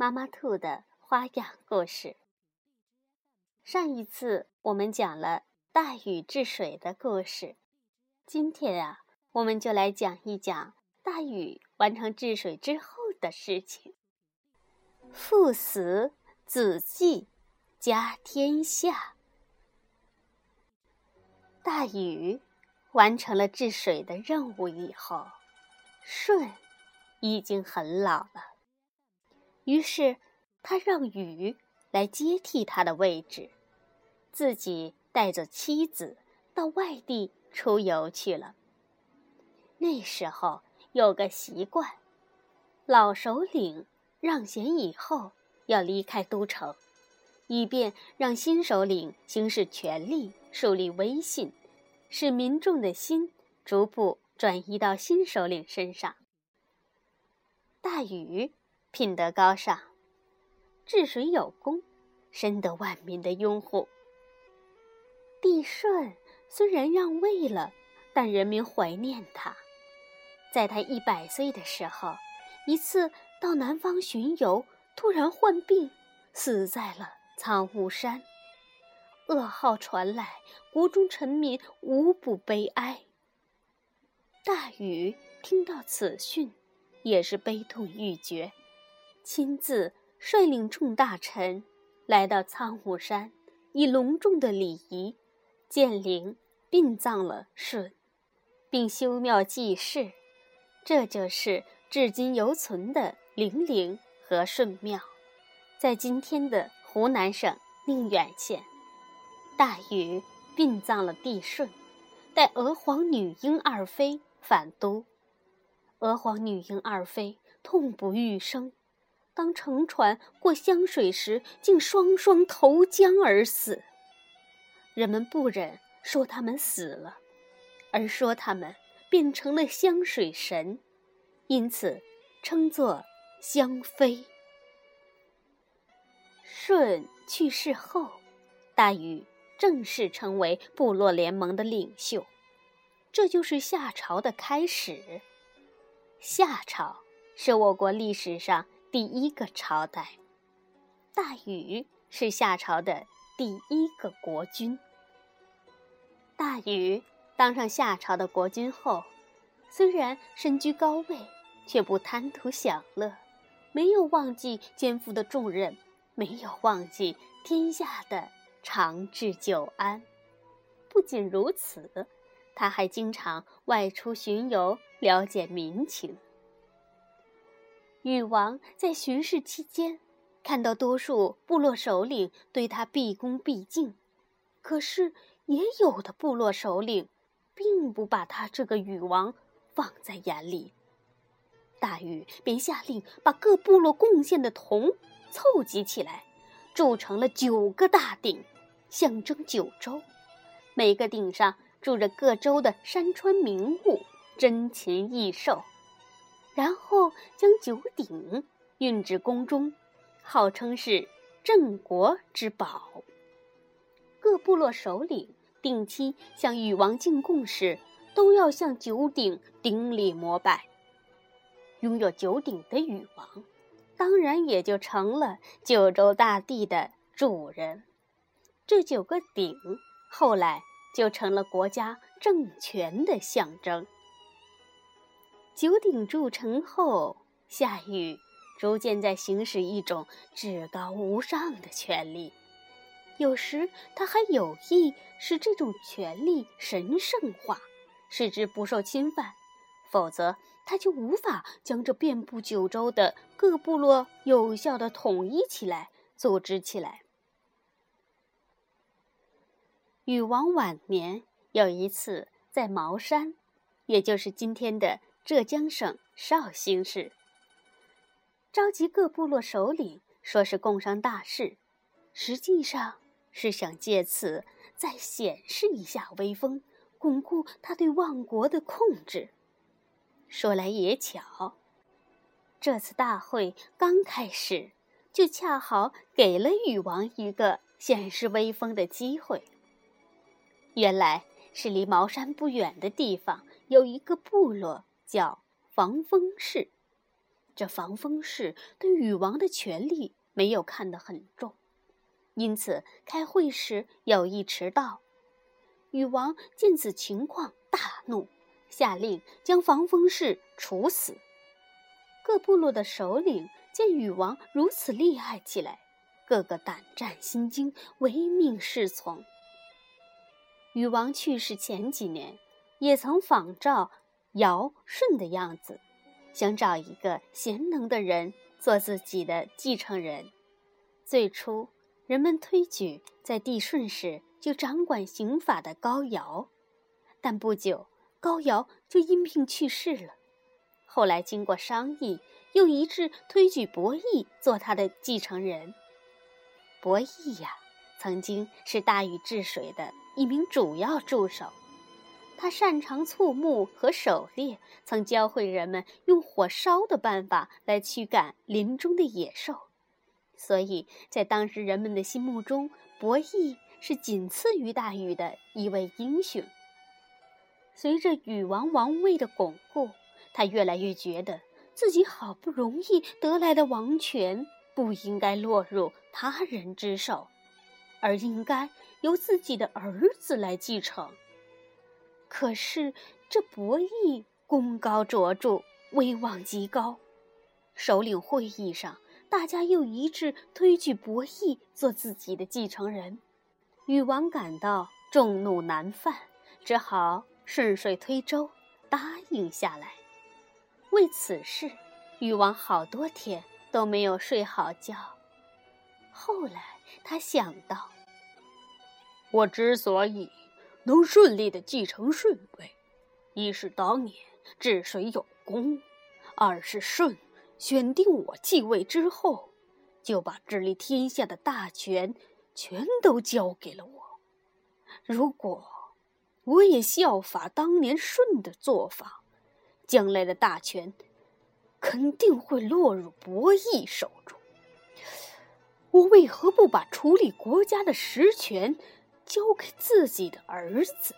妈妈兔的花样故事。上一次我们讲了大禹治水的故事，今天啊，我们就来讲一讲大禹完成治水之后的事情。父死子继，家天下。大禹完成了治水的任务以后，舜已经很老了。于是，他让雨来接替他的位置，自己带着妻子到外地出游去了。那时候有个习惯，老首领让贤以后要离开都城，以便让新首领行使权力、树立威信，使民众的心逐步转移到新首领身上。大禹。品德高尚，治水有功，深得万民的拥护。帝舜虽然让位了，但人民怀念他。在他一百岁的时候，一次到南方巡游，突然患病，死在了苍梧山。噩耗传来，国中臣民无不悲哀。大禹听到此讯，也是悲痛欲绝。亲自率领众大臣来到苍梧山，以隆重的礼仪建陵殡葬了舜，并修庙祭祀。这就是至今犹存的陵陵和舜庙，在今天的湖南省宁远县。大禹殡葬了帝舜，带娥皇、女英二妃返都。娥皇、女英二妃痛不欲生。当乘船过湘水时，竟双双投江而死。人们不忍说他们死了，而说他们变成了湘水神，因此称作湘妃。舜去世后，大禹正式成为部落联盟的领袖，这就是夏朝的开始。夏朝是我国历史上。第一个朝代，大禹是夏朝的第一个国君。大禹当上夏朝的国君后，虽然身居高位，却不贪图享乐，没有忘记肩负的重任，没有忘记天下的长治久安。不仅如此，他还经常外出巡游，了解民情。禹王在巡视期间，看到多数部落首领对他毕恭毕敬，可是也有的部落首领，并不把他这个禹王放在眼里。大禹便下令把各部落贡献的铜凑集起来，铸成了九个大鼎，象征九州。每个鼎上住着各州的山川名物、珍禽异兽。然后将九鼎运至宫中，号称是镇国之宝。各部落首领定期向禹王进贡时，都要向九鼎顶礼膜拜。拥有九鼎的禹王，当然也就成了九州大地的主人。这九个鼎后来就成了国家政权的象征。九鼎铸成后，夏禹逐渐在行使一种至高无上的权力。有时他还有意使这种权力神圣化，使之不受侵犯；否则，他就无法将这遍布九州的各部落有效的统一起来、组织起来。禹王晚年有一次在茅山，也就是今天的。浙江省绍兴市，召集各部落首领说是共商大事，实际上是想借此再显示一下威风，巩固他对万国的控制。说来也巧，这次大会刚开始，就恰好给了禹王一个显示威风的机会。原来是离茅山不远的地方有一个部落叫防风氏，这防风氏对禹王的权力没有看得很重，因此开会时有意迟到。禹王见此情况大怒。下令将防风氏处死。各部落的首领见禹王如此厉害起来，个个胆战心惊，唯命是从。禹王去世前几年，也曾仿照尧舜的样子，想找一个贤能的人做自己的继承人。最初，人们推举在帝舜时就掌管刑法的高尧，但不久。高尧就因病去世了，后来经过商议，又一致推举伯益做他的继承人。伯益呀，曾经是大禹治水的一名主要助手，他擅长畜牧和狩猎，曾教会人们用火烧的办法来驱赶林中的野兽，所以在当时人们的心目中，伯益是仅次于大禹的一位英雄。随着禹王王位的巩固，他越来越觉得自己好不容易得来的王权不应该落入他人之手，而应该由自己的儿子来继承。可是这伯益功高卓著，威望极高，首领会议上，大家又一致推举伯益做自己的继承人。禹王感到众怒难犯，只好。顺水推舟，答应下来。为此事，禹王好多天都没有睡好觉。后来他想到，我之所以能顺利的继承顺位，一是当年治水有功，二是舜选定我继位之后，就把治理天下的大权全都交给了我。如果我也效法当年舜的做法，将来的大权肯定会落入伯益手中。我为何不把处理国家的实权交给自己的儿子，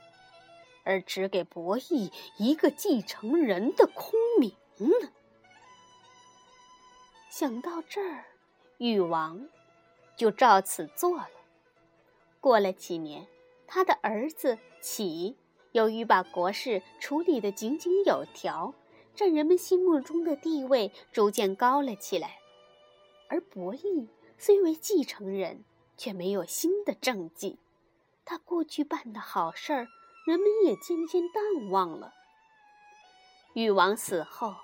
而只给伯益一个继承人的空名呢？想到这儿，禹王就照此做了。过了几年。他的儿子启，由于把国事处理得井井有条，在人们心目中的地位逐渐高了起来。而伯益虽为继承人，却没有新的政绩。他过去办的好事儿，人们也渐渐淡忘了。禹王死后，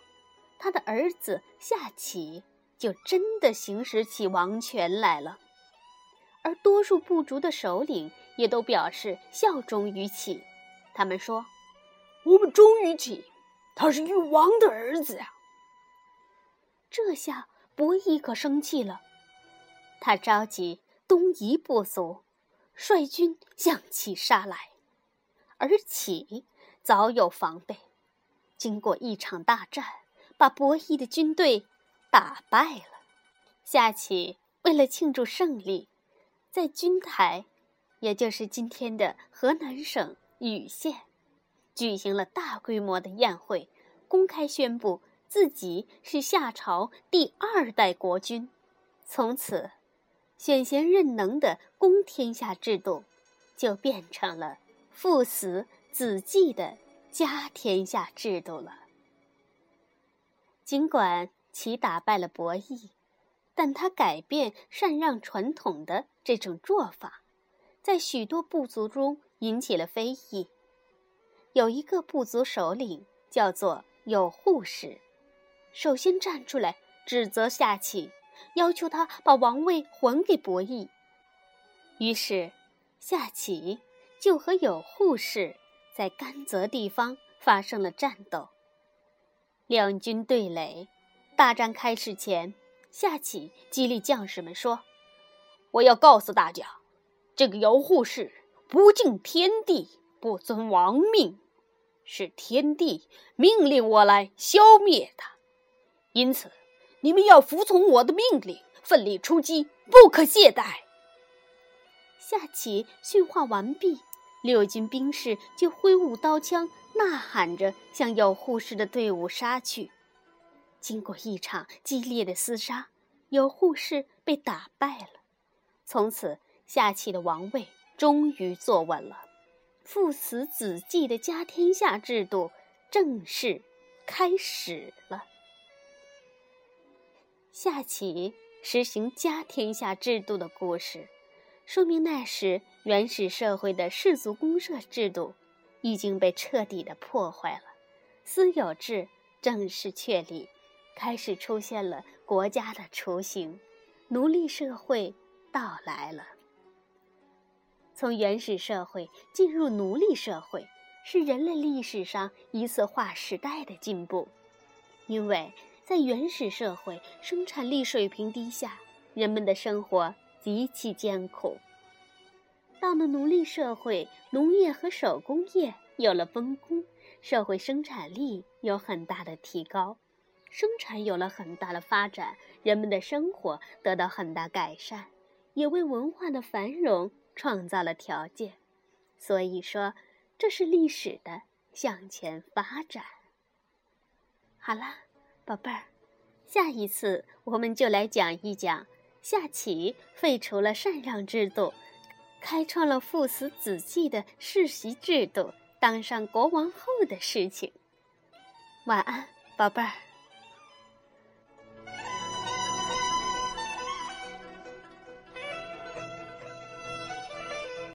他的儿子夏启就真的行使起王权来了。而多数部族的首领也都表示效忠于启，他们说：“我们忠于启，他是禹王的儿子呀。”这下伯益可生气了，他召集东夷部族，率军向启杀来。而启早有防备，经过一场大战，把伯益的军队打败了。夏启为了庆祝胜利。在军台，也就是今天的河南省禹县，举行了大规模的宴会，公开宣布自己是夏朝第二代国君。从此，选贤任能的公天下制度，就变成了父死子继的家天下制度了。尽管其打败了伯益。但他改变禅让传统的这种做法，在许多部族中引起了非议。有一个部族首领叫做有护氏，首先站出来指责夏启，要求他把王位还给伯益。于是，夏启就和有护氏在甘泽地方发生了战斗。两军对垒，大战开始前。夏启激励将士们说：“我要告诉大家，这个姚护士不敬天地，不遵王命，是天地命令我来消灭他。因此，你们要服从我的命令，奋力出击，不可懈怠。”夏启训话完毕，六军兵士就挥舞刀枪，呐喊着向有护士的队伍杀去。经过一场激烈的厮杀，有护士被打败了。从此，夏启的王位终于坐稳了，父死子继的家天下制度正式开始了。夏启实行家天下制度的故事，说明那时原始社会的氏族公社制度已经被彻底的破坏了，私有制正式确立。开始出现了国家的雏形，奴隶社会到来了。从原始社会进入奴隶社会，是人类历史上一次划时代的进步。因为在原始社会，生产力水平低下，人们的生活极其艰苦。到了奴隶社会，农业和手工业有了分工，社会生产力有很大的提高。生产有了很大的发展，人们的生活得到很大改善，也为文化的繁荣创造了条件。所以说，这是历史的向前发展。好了，宝贝儿，下一次我们就来讲一讲夏启废除了禅让制度，开创了父死子继的世袭制度，当上国王后的事情。晚安，宝贝儿。